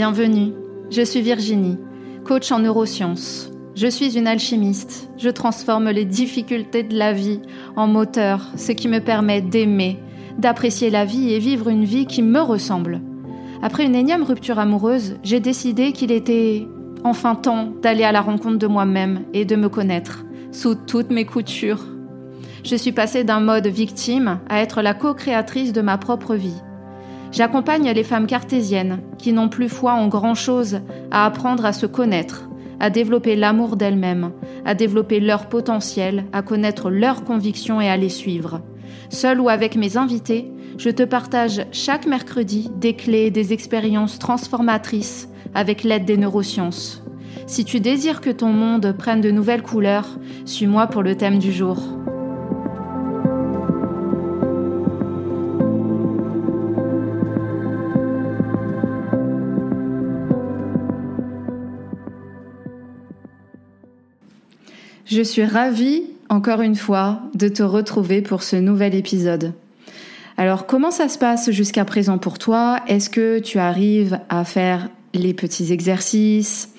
Bienvenue, je suis Virginie, coach en neurosciences. Je suis une alchimiste, je transforme les difficultés de la vie en moteur, ce qui me permet d'aimer, d'apprécier la vie et vivre une vie qui me ressemble. Après une énième rupture amoureuse, j'ai décidé qu'il était enfin temps d'aller à la rencontre de moi-même et de me connaître sous toutes mes coutures. Je suis passée d'un mode victime à être la co-créatrice de ma propre vie. J'accompagne les femmes cartésiennes qui n'ont plus foi en grand-chose à apprendre à se connaître, à développer l'amour d'elles-mêmes, à développer leur potentiel, à connaître leurs convictions et à les suivre. Seul ou avec mes invités, je te partage chaque mercredi des clés, des expériences transformatrices avec l'aide des neurosciences. Si tu désires que ton monde prenne de nouvelles couleurs, suis-moi pour le thème du jour. Je suis ravie, encore une fois, de te retrouver pour ce nouvel épisode. Alors, comment ça se passe jusqu'à présent pour toi? Est-ce que tu arrives à faire les petits exercices?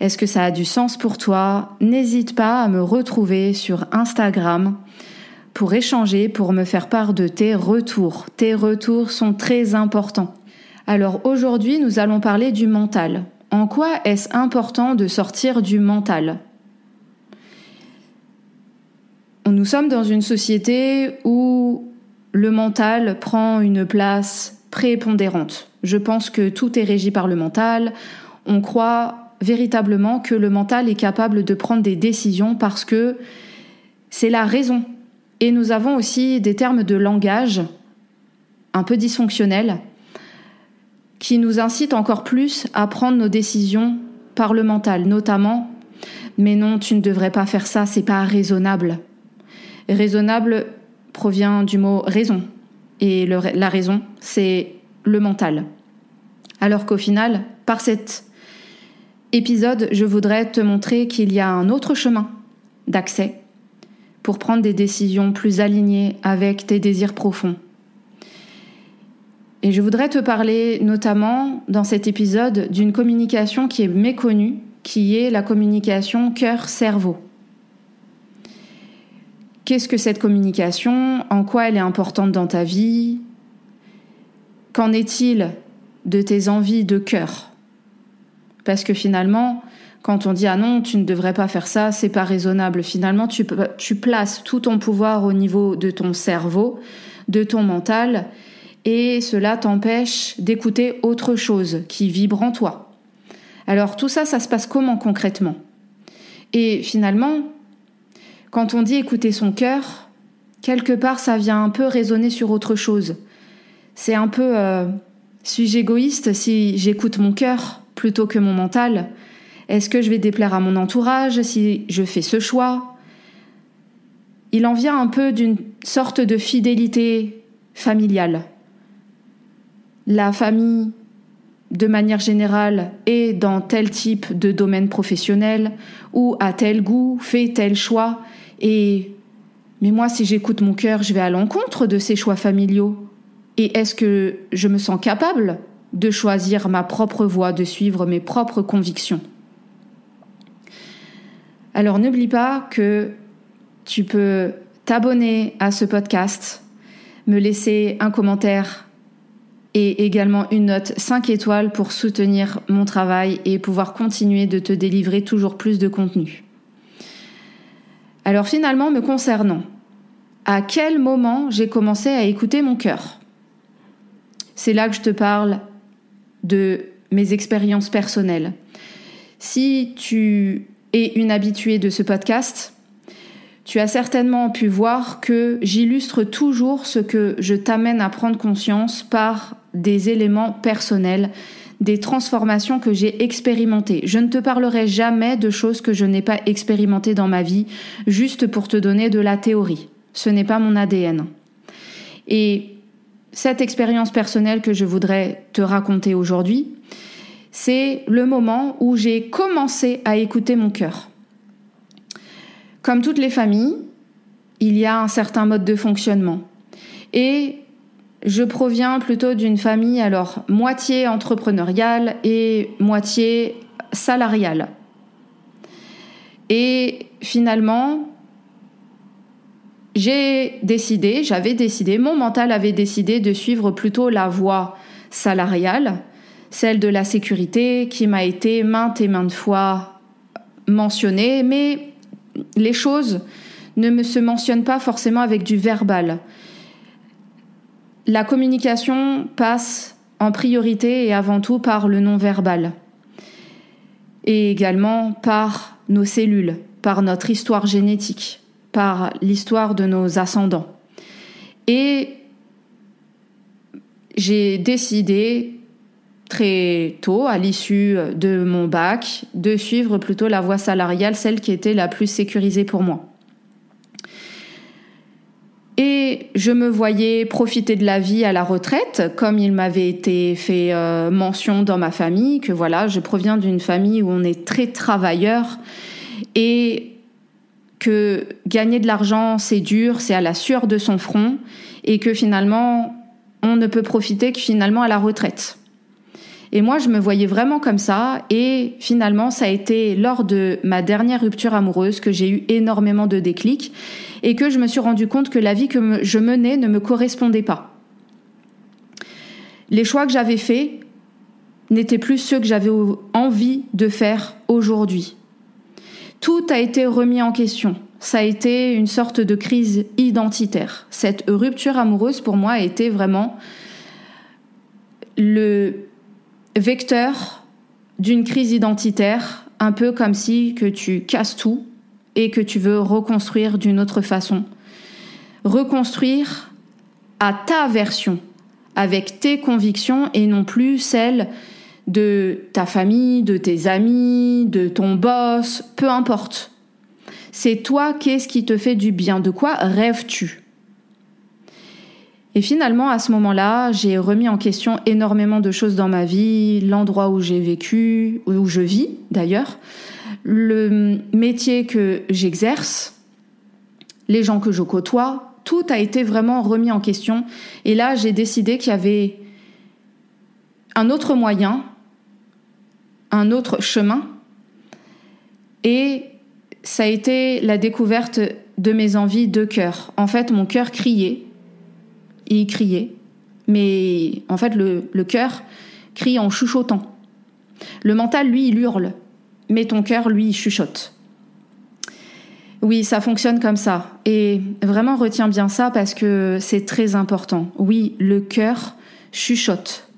Est-ce que ça a du sens pour toi? N'hésite pas à me retrouver sur Instagram pour échanger, pour me faire part de tes retours. Tes retours sont très importants. Alors aujourd'hui, nous allons parler du mental. En quoi est-ce important de sortir du mental? Nous sommes dans une société où le mental prend une place prépondérante. Je pense que tout est régi par le mental. On croit véritablement que le mental est capable de prendre des décisions parce que c'est la raison. Et nous avons aussi des termes de langage un peu dysfonctionnels qui nous incitent encore plus à prendre nos décisions par le mental, notamment mais non, tu ne devrais pas faire ça, c'est pas raisonnable. Raisonnable provient du mot raison. Et la raison, c'est le mental. Alors qu'au final, par cet épisode, je voudrais te montrer qu'il y a un autre chemin d'accès pour prendre des décisions plus alignées avec tes désirs profonds. Et je voudrais te parler notamment dans cet épisode d'une communication qui est méconnue, qui est la communication cœur-cerveau. Qu'est-ce que cette communication? En quoi elle est importante dans ta vie? Qu'en est-il de tes envies de cœur? Parce que finalement, quand on dit ah non, tu ne devrais pas faire ça, c'est pas raisonnable. Finalement, tu, tu places tout ton pouvoir au niveau de ton cerveau, de ton mental, et cela t'empêche d'écouter autre chose qui vibre en toi. Alors tout ça, ça se passe comment concrètement? Et finalement, quand on dit écouter son cœur, quelque part ça vient un peu résonner sur autre chose. C'est un peu euh, suis-je égoïste si j'écoute mon cœur plutôt que mon mental? Est-ce que je vais déplaire à mon entourage si je fais ce choix? Il en vient un peu d'une sorte de fidélité familiale. La famille, de manière générale, est dans tel type de domaine professionnel ou a tel goût, fait tel choix, et mais moi, si j'écoute mon cœur, je vais à l'encontre de ces choix familiaux. Et est-ce que je me sens capable de choisir ma propre voie, de suivre mes propres convictions? Alors n'oublie pas que tu peux t'abonner à ce podcast, me laisser un commentaire et également une note 5 étoiles pour soutenir mon travail et pouvoir continuer de te délivrer toujours plus de contenu. Alors finalement, me concernant, à quel moment j'ai commencé à écouter mon cœur? C'est là que je te parle de mes expériences personnelles. Si tu es une habituée de ce podcast, tu as certainement pu voir que j'illustre toujours ce que je t'amène à prendre conscience par des éléments personnels des transformations que j'ai expérimentées. Je ne te parlerai jamais de choses que je n'ai pas expérimentées dans ma vie, juste pour te donner de la théorie. Ce n'est pas mon ADN. Et cette expérience personnelle que je voudrais te raconter aujourd'hui, c'est le moment où j'ai commencé à écouter mon cœur. Comme toutes les familles, il y a un certain mode de fonctionnement. Et je proviens plutôt d'une famille alors moitié entrepreneuriale et moitié salariale. Et finalement, j'ai décidé, j'avais décidé, mon mental avait décidé de suivre plutôt la voie salariale, celle de la sécurité qui m'a été maintes et maintes fois mentionnée, mais les choses ne me se mentionnent pas forcément avec du verbal. La communication passe en priorité et avant tout par le non-verbal et également par nos cellules, par notre histoire génétique, par l'histoire de nos ascendants. Et j'ai décidé très tôt, à l'issue de mon bac, de suivre plutôt la voie salariale, celle qui était la plus sécurisée pour moi. Et je me voyais profiter de la vie à la retraite, comme il m'avait été fait euh, mention dans ma famille, que voilà, je proviens d'une famille où on est très travailleur et que gagner de l'argent, c'est dur, c'est à la sueur de son front, et que finalement, on ne peut profiter que finalement à la retraite. Et moi, je me voyais vraiment comme ça. Et finalement, ça a été lors de ma dernière rupture amoureuse que j'ai eu énormément de déclics et que je me suis rendu compte que la vie que je menais ne me correspondait pas. Les choix que j'avais faits n'étaient plus ceux que j'avais envie de faire aujourd'hui. Tout a été remis en question. Ça a été une sorte de crise identitaire. Cette rupture amoureuse, pour moi, a été vraiment le vecteur d'une crise identitaire, un peu comme si que tu casses tout et que tu veux reconstruire d'une autre façon. Reconstruire à ta version, avec tes convictions et non plus celles de ta famille, de tes amis, de ton boss, peu importe. C'est toi, qu'est-ce qui te fait du bien De quoi rêves-tu? Et finalement, à ce moment-là, j'ai remis en question énormément de choses dans ma vie, l'endroit où j'ai vécu, où je vis d'ailleurs, le métier que j'exerce, les gens que je côtoie, tout a été vraiment remis en question. Et là, j'ai décidé qu'il y avait un autre moyen, un autre chemin. Et ça a été la découverte de mes envies de cœur. En fait, mon cœur criait il criait. Mais en fait, le, le cœur crie en chuchotant. Le mental, lui, il hurle. Mais ton cœur, lui, chuchote. Oui, ça fonctionne comme ça. Et vraiment, retiens bien ça parce que c'est très important. Oui, le cœur chuchote.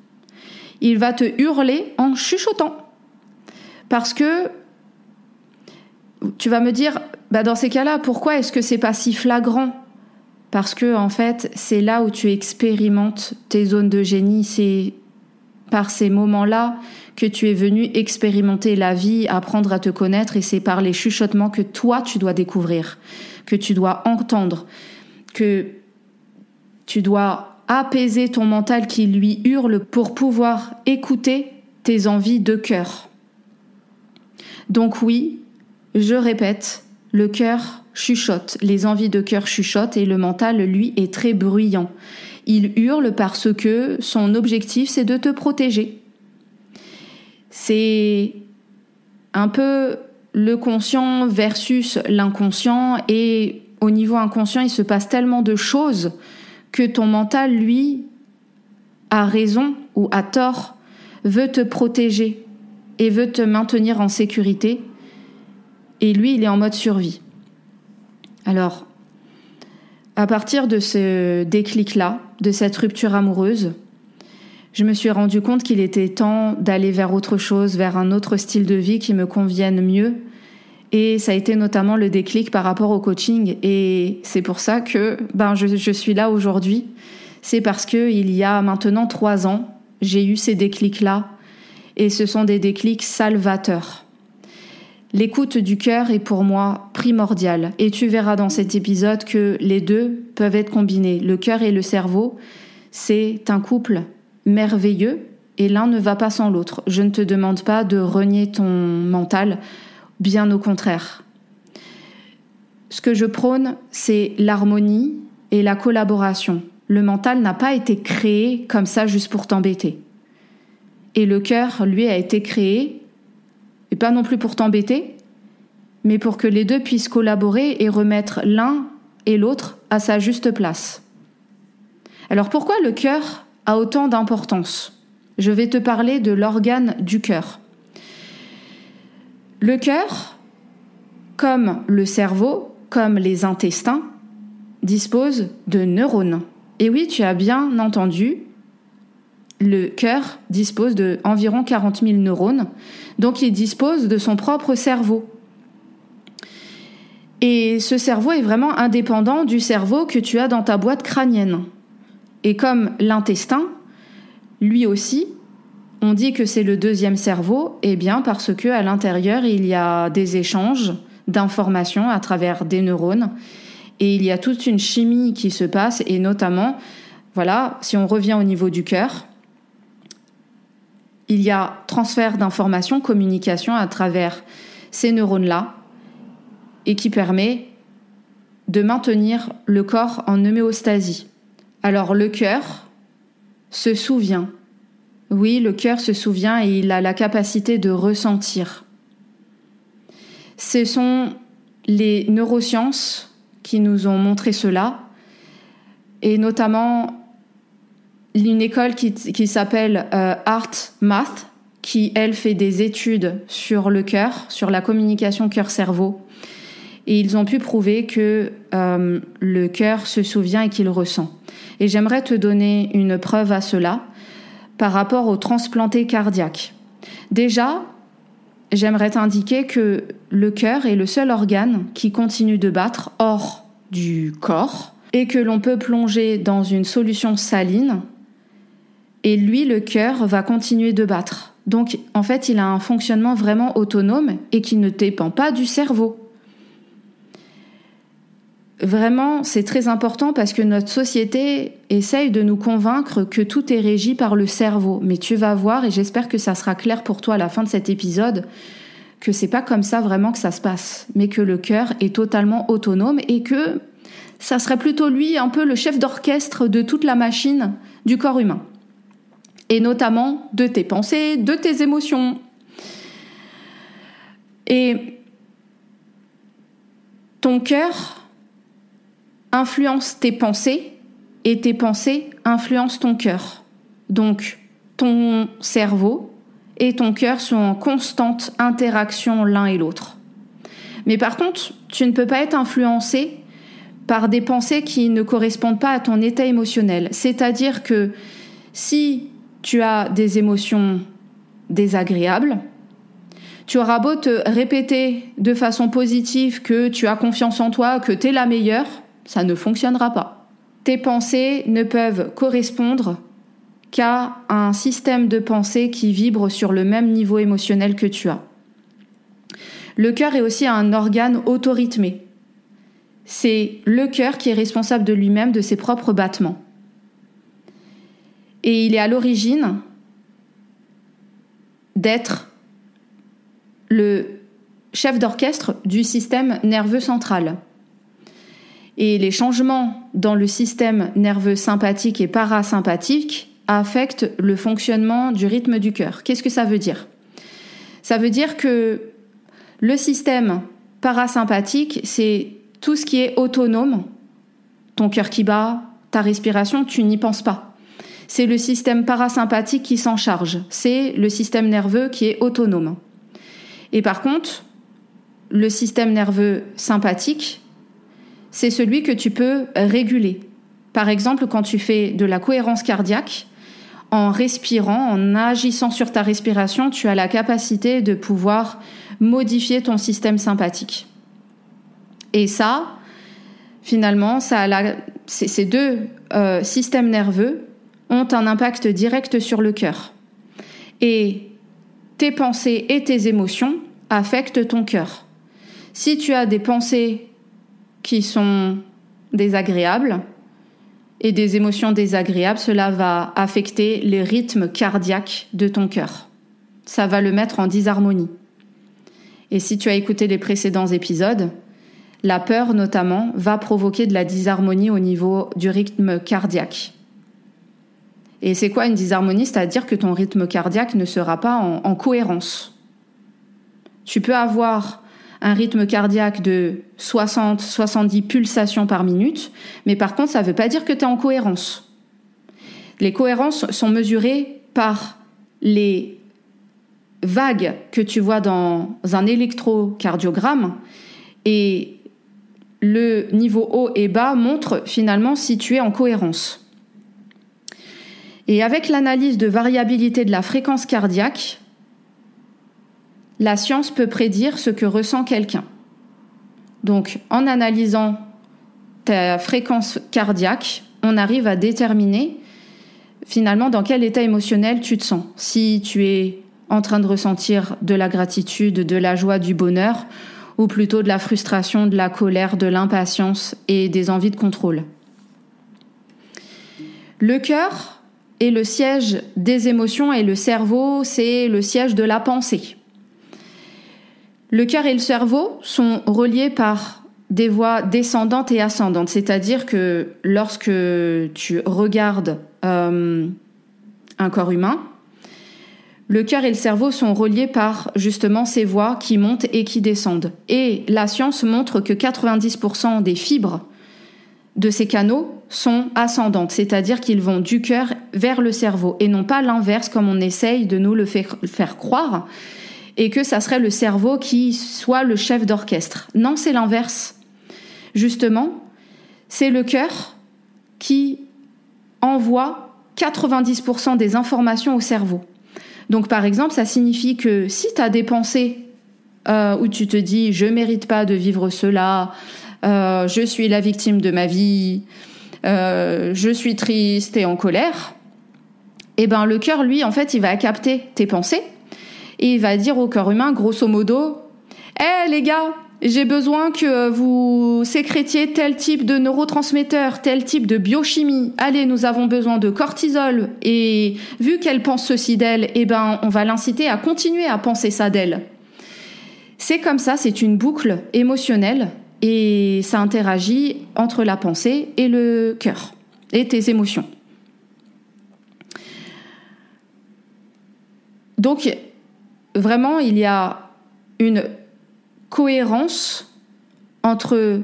Il va te hurler en chuchotant. Parce que tu vas me dire, bah dans ces cas-là, pourquoi est-ce que c'est pas si flagrant? Parce que en fait, c'est là où tu expérimentes tes zones de génie, c'est par ces moments-là que tu es venu expérimenter la vie, apprendre à te connaître et c'est par les chuchotements que toi tu dois découvrir, que tu dois entendre, que tu dois apaiser ton mental qui lui hurle pour pouvoir écouter tes envies de cœur. Donc oui, je répète, le cœur chuchote, les envies de cœur chuchotent et le mental, lui, est très bruyant. Il hurle parce que son objectif, c'est de te protéger. C'est un peu le conscient versus l'inconscient et au niveau inconscient, il se passe tellement de choses que ton mental, lui, a raison ou a tort, veut te protéger et veut te maintenir en sécurité. Et lui, il est en mode survie. Alors, à partir de ce déclic-là, de cette rupture amoureuse, je me suis rendu compte qu'il était temps d'aller vers autre chose, vers un autre style de vie qui me convienne mieux. Et ça a été notamment le déclic par rapport au coaching. Et c'est pour ça que ben, je, suis là aujourd'hui. C'est parce que il y a maintenant trois ans, j'ai eu ces déclics-là. Et ce sont des déclics salvateurs. L'écoute du cœur est pour moi primordiale et tu verras dans cet épisode que les deux peuvent être combinés. Le cœur et le cerveau, c'est un couple merveilleux et l'un ne va pas sans l'autre. Je ne te demande pas de renier ton mental, bien au contraire. Ce que je prône, c'est l'harmonie et la collaboration. le mental n'a pas été créé comme ça juste pour t'embêter. Et le cœur, lui, a été créé, et pas non plus pour t'embêter, mais pour que les deux puissent collaborer et remettre l'un et l'autre à sa juste place. Alors pourquoi le cœur a autant d'importance Je vais te parler de l'organe du cœur. Le cœur, comme le cerveau, comme les intestins, dispose de neurones. Et oui, tu as bien entendu, le cœur dispose de environ 40 000 neurones, donc il dispose de son propre cerveau. Et ce cerveau est vraiment indépendant du cerveau que tu as dans ta boîte crânienne. Et comme l'intestin, lui aussi, on dit que c'est le deuxième cerveau, eh bien parce que à l'intérieur il y a des échanges d'informations à travers des neurones, et il y a toute une chimie qui se passe, et notamment, voilà, si on revient au niveau du cœur, il y a transfert d'informations, communication à travers ces neurones-là, et qui permet de maintenir le corps en homéostasie. Alors le cœur se souvient. Oui, le cœur se souvient et il a la capacité de ressentir. Ce sont les neurosciences qui nous ont montré cela, et notamment une école qui, s'appelle euh, Art Math, qui, elle, fait des études sur le cœur, sur la communication cœur-cerveau. Et ils ont pu prouver que euh, le cœur se souvient et qu'il ressent. Et j'aimerais te donner une preuve à cela par rapport au transplanté cardiaque. Déjà, j'aimerais t'indiquer que le cœur est le seul organe qui continue de battre hors du corps et que l'on peut plonger dans une solution saline et lui, le cœur, va continuer de battre. Donc, en fait, il a un fonctionnement vraiment autonome et qui ne dépend pas du cerveau. Vraiment, c'est très important parce que notre société essaye de nous convaincre que tout est régi par le cerveau. Mais tu vas voir, et j'espère que ça sera clair pour toi à la fin de cet épisode, que c'est pas comme ça vraiment que ça se passe, mais que le cœur est totalement autonome et que ça serait plutôt lui un peu le chef d'orchestre de toute la machine du corps humain. Et notamment de tes pensées, de tes émotions. Et ton cœur influence tes pensées et tes pensées influencent ton cœur. Donc, ton cerveau et ton cœur sont en constante interaction l'un et l'autre. Mais par contre, tu ne peux pas être influencé par des pensées qui ne correspondent pas à ton état émotionnel. C'est-à-dire que si tu as des émotions désagréables, tu auras beau te répéter de façon positive que tu as confiance en toi, que tu es la meilleure, ça ne fonctionnera pas. Tes pensées ne peuvent correspondre qu'à un système de pensée qui vibre sur le même niveau émotionnel que tu as. Le cœur est aussi un organe autorythmé. C'est le cœur qui est responsable de lui-même, de ses propres battements. Et il est à l'origine d'être le chef d'orchestre du système nerveux central. Et les changements dans le système nerveux sympathique et parasympathique affectent le fonctionnement du rythme du cœur. Qu'est-ce que ça veut dire? Ça veut dire que le système parasympathique, c'est tout ce qui est autonome. Ton cœur qui bat, ta respiration, tu n'y penses pas. C'est le système parasympathique qui s'en charge. C'est le système nerveux qui est autonome. Et par contre, le système nerveux sympathique, c'est celui que tu peux réguler. Par exemple, quand tu fais de la cohérence cardiaque, en respirant, en agissant sur ta respiration, tu as la capacité de pouvoir modifier ton système sympathique. Et ça, finalement, ça ces deux euh, systèmes nerveux ont un impact direct sur le cœur. Et tes pensées et tes émotions affectent ton cœur. Si tu as des pensées qui sont désagréables et des émotions désagréables, cela va affecter les rythmes cardiaques de ton cœur. Ça va le mettre en disharmonie. Et si tu as écouté les précédents épisodes, la peur notamment, va provoquer de la disharmonie au niveau du rythme cardiaque. Et c'est quoi une disharmonie? C'est-à-dire que ton rythme cardiaque ne sera pas en, cohérence. Tu peux avoir un rythme cardiaque de 60-70 pulsations par minute, mais par contre, ça ne veut pas dire que tu es en cohérence. Les cohérences sont mesurées par les vagues que tu vois dans un électrocardiogramme et le niveau haut et bas montre finalement si tu es en cohérence. Et avec l'analyse de variabilité de la fréquence cardiaque, la science peut prédire ce que ressent quelqu'un. Donc en analysant ta fréquence cardiaque, on arrive à déterminer finalement dans quel état émotionnel tu te sens. Si tu es en train de ressentir de la gratitude, de la joie, du bonheur, ou plutôt de la frustration, de la colère, de l'impatience et des envies de contrôle. Le cœur est le siège des émotions et le cerveau, c'est le siège de la pensée. Le cœur et le cerveau sont reliés par des voies descendantes et ascendantes, c'est-à-dire que lorsque tu regardes euh, un corps humain, le cœur et le cerveau sont reliés par justement ces voies qui montent et qui descendent. Et la science montre que 90% des fibres de ces canaux sont ascendantes, c'est-à-dire qu'ils vont du cœur vers le cerveau et non pas l'inverse comme on essaye de nous le faire, croire et que ça serait le cerveau qui soit le chef d'orchestre. Non, c'est l'inverse. Justement, c'est le cœur qui envoie 90% des informations au cerveau. Donc par exemple, ça signifie que si tu as des pensées euh, où tu te dis je mérite pas de vivre cela, euh, je suis la victime de ma vie, euh, je suis triste et en colère, eh ben le cœur, lui, en fait, il va capter tes pensées et va dire au cœur humain, grosso modo, hé les gars, j'ai besoin que vous sécrétiez tel type de neurotransmetteur, tel type de biochimie. Allez, nous avons besoin de cortisol. Et vu qu'elle pense ceci d'elle, eh ben, on va l'inciter à continuer à penser ça d'elle. C'est comme ça, c'est une boucle émotionnelle et ça interagit entre la pensée et le cœur et tes émotions. Donc, vraiment, il y a une cohérence entre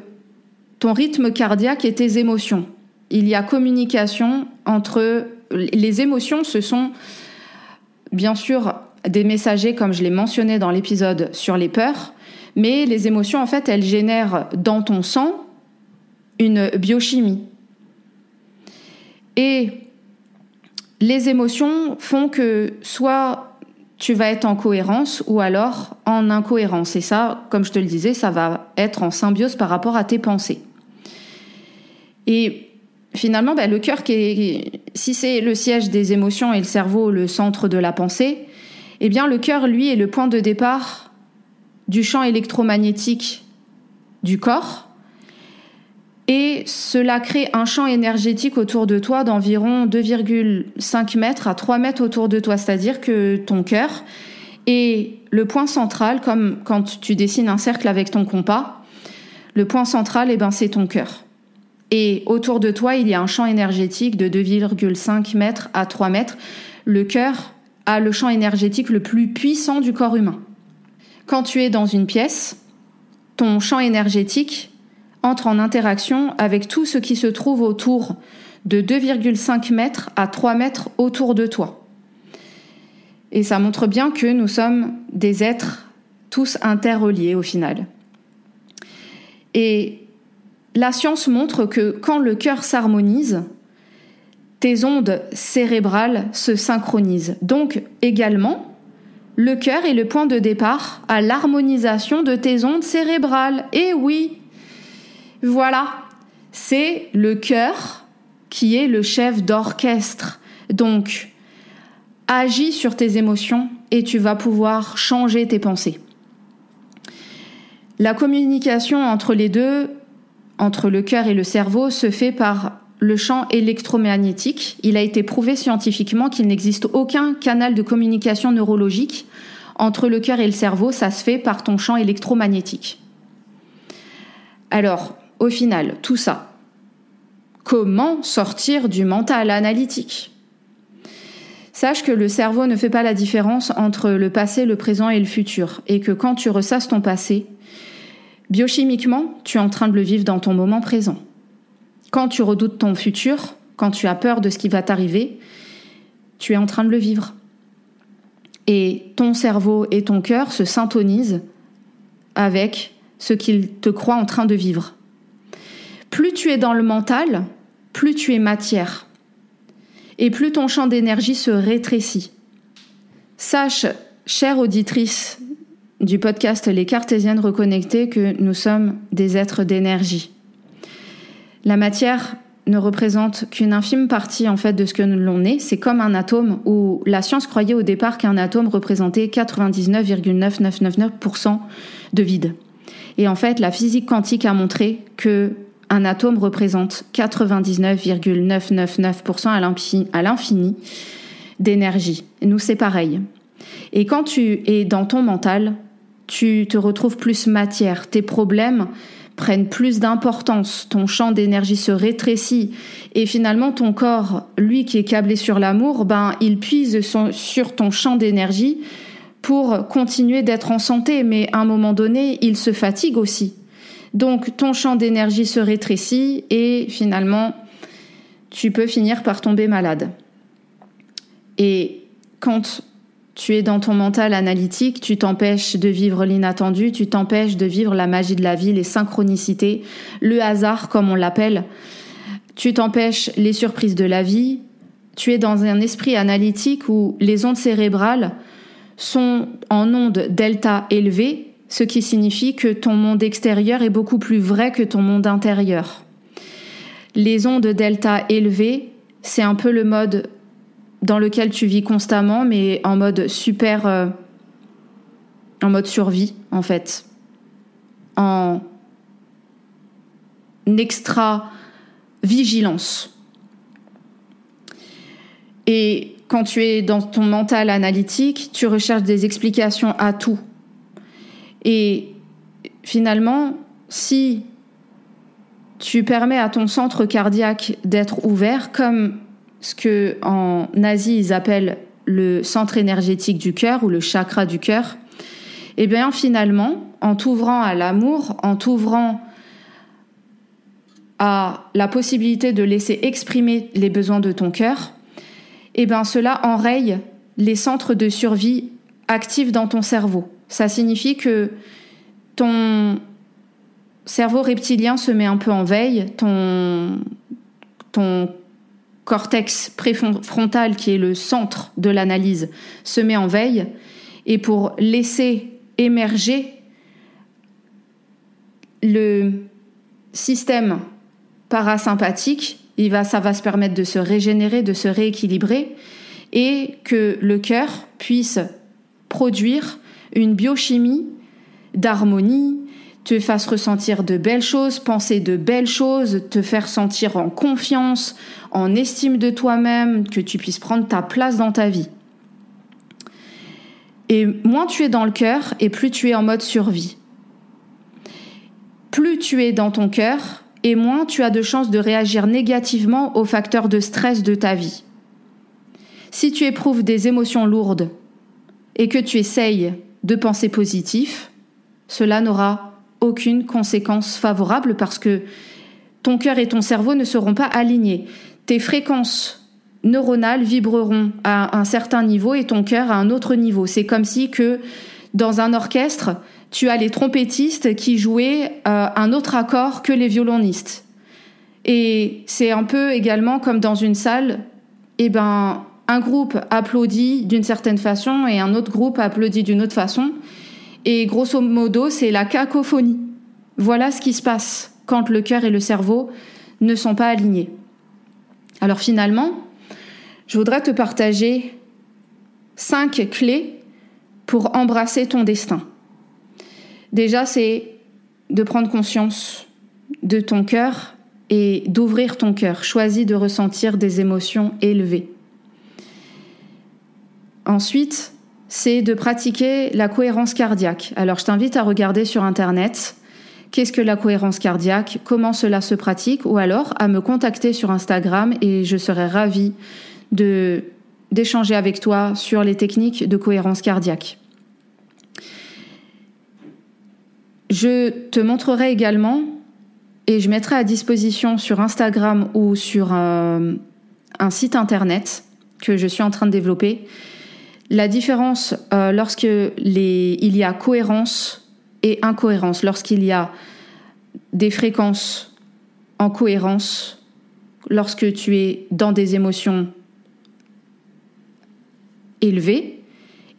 ton rythme cardiaque et tes émotions. Il y a communication entre les émotions, ce sont bien sûr des messagers comme je l'ai mentionné dans l'épisode sur les peurs, mais les émotions, en fait, elles génèrent dans ton sang une biochimie. Et les émotions font que soit tu vas être en cohérence ou alors en incohérence. Et ça, comme je te le disais, ça va être en symbiose par rapport à tes pensées. Et finalement, ben, le cœur, qui si c'est le siège des émotions et le cerveau le centre de la pensée, eh bien le cœur, lui, est le point de départ du champ électromagnétique du corps et cela crée un champ énergétique autour de toi d'environ 2,5 mètres à 3 mètres autour de toi, c'est-à-dire que ton cœur est le point central, comme quand tu dessines un cercle avec ton compas, le point central, eh ben, c'est ton cœur. Et autour de toi, il y a un champ énergétique de 2,5 mètres à 3 mètres. Le cœur a le champ énergétique le plus puissant du corps humain. Quand tu es dans une pièce, ton champ énergétique entre en interaction avec tout ce qui se trouve autour de 2,5 mètres à 3 mètres autour de toi. Et ça montre bien que nous sommes des êtres tous interreliés au final. Et la science montre que quand le cœur s'harmonise, tes ondes cérébrales se synchronisent. Donc également, le cœur est le point de départ à l'harmonisation de tes ondes cérébrales. Et oui, voilà, c'est le cœur qui est le chef d'orchestre. Donc, agis sur tes émotions et tu vas pouvoir changer tes pensées. La communication entre les deux, entre le cœur et le cerveau, se fait par le champ électromagnétique. Il a été prouvé scientifiquement qu'il n'existe aucun canal de communication neurologique entre le cœur et le cerveau, ça se fait par ton champ électromagnétique. Alors, au final, tout ça, comment sortir du mental analytique? Sache que le cerveau ne fait pas la différence entre le passé, le présent et le futur, et que quand tu ressasses ton passé, biochimiquement, tu es en train de le vivre dans ton moment présent. Quand tu redoutes ton futur, quand tu as peur de ce qui va t'arriver, tu es en train de le vivre. Et ton cerveau et ton cœur se syntonisent avec ce qu'il te croit en train de vivre. Plus tu es dans le mental, plus tu es matière et plus ton champ d'énergie se rétrécit. Sache, chère auditrice du podcast Les Cartésiennes reconnectées, que nous sommes des êtres d'énergie. La matière ne représente qu'une infime partie en fait de ce que l'on est. C'est comme un atome où la science croyait au départ qu'un atome représentait 99,9999% de vide. Et en fait, la physique quantique a montré que un atome représente 99,999% à l'infini d'énergie. Nous, c'est pareil. Et quand tu es dans ton mental, tu te retrouves plus matière. Tes problèmes prennent plus d'importance. Ton champ d'énergie se rétrécit. Et finalement, ton corps, lui qui est câblé sur l'amour, ben, il puise sur ton champ d'énergie pour continuer d'être en santé. Mais à un moment donné, il se fatigue aussi. Donc ton champ d'énergie se rétrécit et finalement tu peux finir par tomber malade. Et quand tu es dans ton mental analytique, tu t'empêches de vivre l'inattendu, tu t'empêches de vivre la magie de la vie, les synchronicités, le hasard comme on l'appelle. Tu t'empêches les surprises de la vie. Tu es dans un esprit analytique où les ondes cérébrales sont en ondes delta élevées ce qui signifie que ton monde extérieur est beaucoup plus vrai que ton monde intérieur. Les ondes delta élevées, c'est un peu le mode dans lequel tu vis constamment, mais en mode super, euh, en mode survie en fait, en extra vigilance. Et quand tu es dans ton mental analytique, tu recherches des explications à tout. Et finalement, si tu permets à ton centre cardiaque d'être ouvert, comme ce que en Asie ils appellent le centre énergétique du cœur ou le chakra du cœur, et eh bien finalement, en t'ouvrant à l'amour, en t'ouvrant à la possibilité de laisser exprimer les besoins de ton cœur, et eh bien cela enraye les centres de survie actifs dans ton cerveau. Ça signifie que ton cerveau reptilien se met un peu en veille, ton, cortex préfrontal, qui est le centre de l'analyse, se met en veille, et pour laisser émerger le système parasympathique, il va, ça va se permettre de se régénérer, de se rééquilibrer, et que le cœur puisse produire une biochimie d'harmonie, te fasse ressentir de belles choses, penser de belles choses, te faire sentir en confiance, en estime de toi-même, que tu puisses prendre ta place dans ta vie. Et moins tu es dans le cœur et plus tu es en mode survie. Plus tu es dans ton cœur et moins tu as de chances de réagir négativement aux facteurs de stress de ta vie. Si tu éprouves des émotions lourdes et que tu essayes de penser positif, cela n'aura aucune conséquence favorable parce que ton cœur et ton cerveau ne seront pas alignés. Tes fréquences neuronales vibreront à un certain niveau et ton cœur à un autre niveau. C'est comme si que dans un orchestre, tu as les trompettistes qui jouaient euh, un autre accord que les violonistes. Et c'est un peu également comme dans une salle, eh ben, un groupe applaudit d'une certaine façon et un autre groupe applaudit d'une autre façon. Et grosso modo, c'est la cacophonie. Voilà ce qui se passe quand le cœur et le cerveau ne sont pas alignés. Alors finalement, je voudrais te partager cinq clés pour embrasser ton destin. Déjà, c'est de prendre conscience de ton cœur et d'ouvrir ton cœur. Choisis de ressentir des émotions élevées. Ensuite, c'est de pratiquer la cohérence cardiaque. Alors je t'invite à regarder sur Internet qu'est-ce que la cohérence cardiaque, comment cela se pratique, ou alors à me contacter sur Instagram et je serai ravie d'échanger avec toi sur les techniques de cohérence cardiaque. Je te montrerai également et je mettrai à disposition sur Instagram ou sur un, un site internet que je suis en train de développer la différence euh, lorsque il y a cohérence et incohérence, lorsqu'il y a des fréquences en cohérence, lorsque tu es dans des émotions élevées,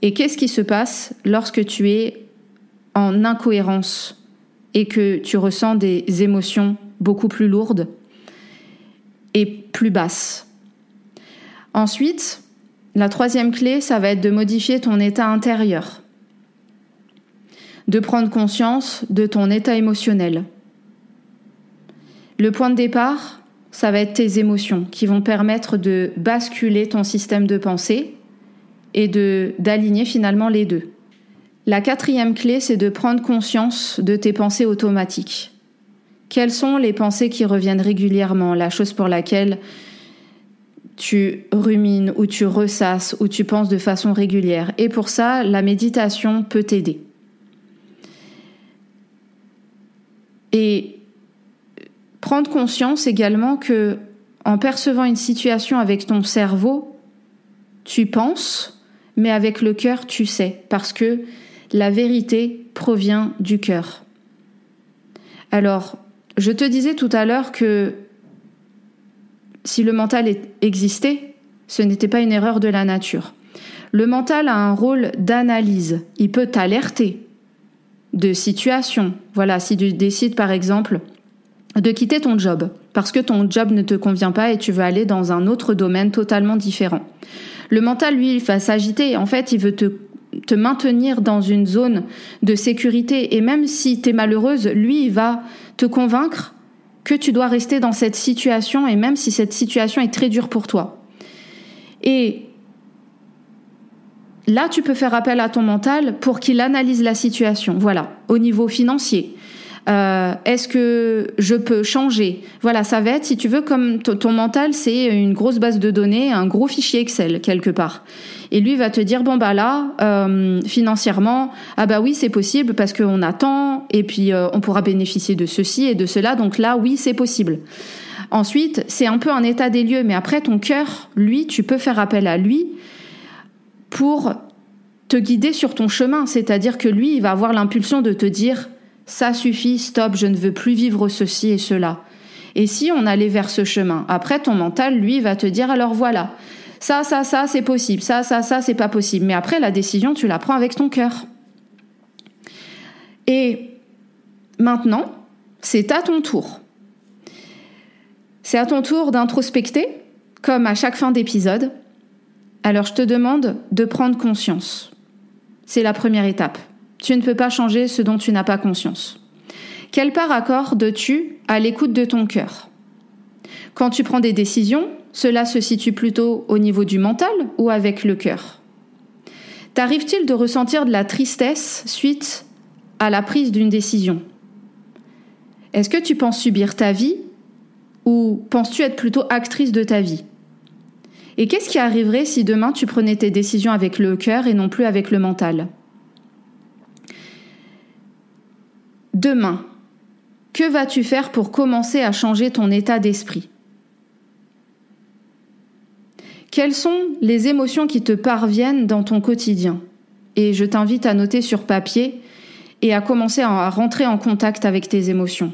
et qu'est-ce qui se passe lorsque tu es en incohérence et que tu ressens des émotions beaucoup plus lourdes et plus basses? Ensuite, la troisième clé, ça va être de modifier ton état intérieur, de prendre conscience de ton état émotionnel. Le point de départ, ça va être tes émotions qui vont permettre de basculer ton système de pensée et d'aligner finalement les deux. La quatrième clé, c'est de prendre conscience de tes pensées automatiques. Quelles sont les pensées qui reviennent régulièrement, la chose pour laquelle tu rumines ou tu ressasses ou tu penses de façon régulière. Et pour ça, la méditation peut t'aider. Et prendre conscience également que en percevant une situation avec ton cerveau, tu penses, mais avec le cœur, tu sais, parce que la vérité provient du cœur. Alors, je te disais tout à l'heure que si le mental existait, ce n'était pas une erreur de la nature. Le mental a un rôle d'analyse. Il peut t'alerter de situations. Voilà, si tu décides par exemple de quitter ton job parce que ton job ne te convient pas et tu veux aller dans un autre domaine totalement différent. Le mental, lui, il va s'agiter. En fait, il veut te, te maintenir dans une zone de sécurité. Et même si tu es malheureuse, lui, il va te convaincre tu dois rester dans cette situation et même si cette situation est très dure pour toi. Et là, tu peux faire appel à ton mental pour qu'il analyse la situation. Voilà, au niveau financier. Euh, est-ce que je peux changer? Voilà, ça va être, si tu veux, comme ton mental, c'est une grosse base de données, un gros fichier Excel quelque part. Et lui va te dire bon bah là, euh, financièrement, ah bah oui c'est possible parce qu'on attend et puis euh, on pourra bénéficier de ceci et de cela. Donc là oui c'est possible. Ensuite c'est un peu un état des lieux, mais après ton cœur, lui, tu peux faire appel à lui pour te guider sur ton chemin. C'est-à-dire que lui, il va avoir l'impulsion de te dire ça suffit, stop, je ne veux plus vivre ceci et cela. Et si on allait vers ce chemin, après ton mental, lui, va te dire alors voilà, ça, ça, ça, c'est possible, ça, ça, ça, c'est pas possible. Mais après, la décision, tu la prends avec ton cœur. Et maintenant, c'est à ton tour. C'est à ton tour d'introspecter, comme à chaque fin d'épisode. Alors je te demande de prendre conscience. C'est la première étape. Tu ne peux pas changer ce dont tu n'as pas conscience. Quelle part accordes-tu à l'écoute de ton cœur? Quand tu prends des décisions, cela se situe plutôt au niveau du mental ou avec le cœur? T'arrive-t-il de ressentir de la tristesse suite à la prise d'une décision? Est-ce que tu penses subir ta vie ou penses-tu être plutôt actrice de ta vie? Et qu'est-ce qui arriverait si demain tu prenais tes décisions avec le cœur et non plus avec le mental? Demain, que vas-tu faire pour commencer à changer ton état d'esprit? Quelles sont les émotions qui te parviennent dans ton quotidien? Et je t'invite à noter sur papier et à commencer à rentrer en contact avec tes émotions.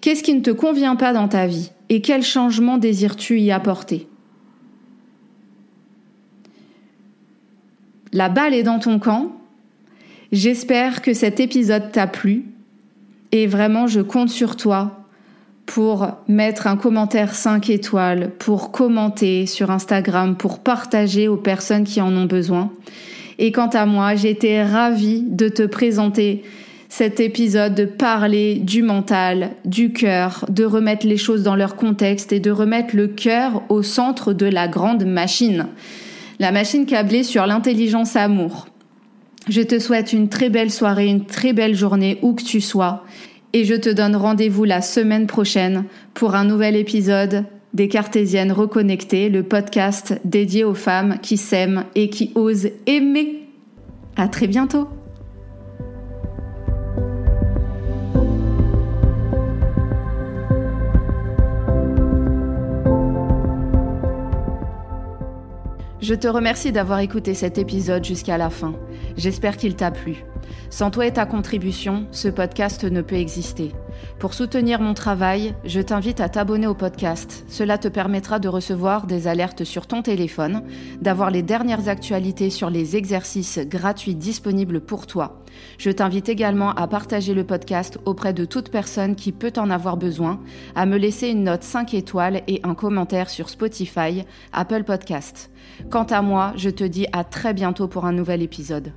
Qu'est-ce qui ne te convient pas dans ta vie? Et quel changement désires-tu y apporter? La balle est dans ton camp. J'espère que cet épisode t'a plu. Et vraiment je compte sur toi pour mettre un commentaire 5 étoiles, pour commenter sur Instagram, pour partager aux personnes qui en ont besoin. Et quant à moi, j'étais ravie de te présenter cet épisode, de parler du mental, du cœur, de remettre les choses dans leur contexte et de remettre le cœur au centre de la grande machine. La machine câblée sur l'intelligence amour. Je te souhaite une très belle soirée, une très belle journée où que tu sois. Et je te donne rendez-vous la semaine prochaine pour un nouvel épisode des Cartésiennes reconnectées, le podcast dédié aux femmes qui s'aiment et qui osent aimer. À très bientôt! Je te remercie d'avoir écouté cet épisode jusqu'à la fin. J'espère qu'il t'a plu. Sans toi et ta contribution, ce podcast ne peut exister. Pour soutenir mon travail, je t'invite à t'abonner au podcast. Cela te permettra de recevoir des alertes sur ton téléphone, d'avoir les dernières actualités sur les exercices gratuits disponibles pour toi. Je t'invite également à partager le podcast auprès de toute personne qui peut en avoir besoin, à me laisser une note 5 étoiles et un commentaire sur Spotify, Apple Podcast. Quant à moi, je te dis à très bientôt pour un nouvel épisode.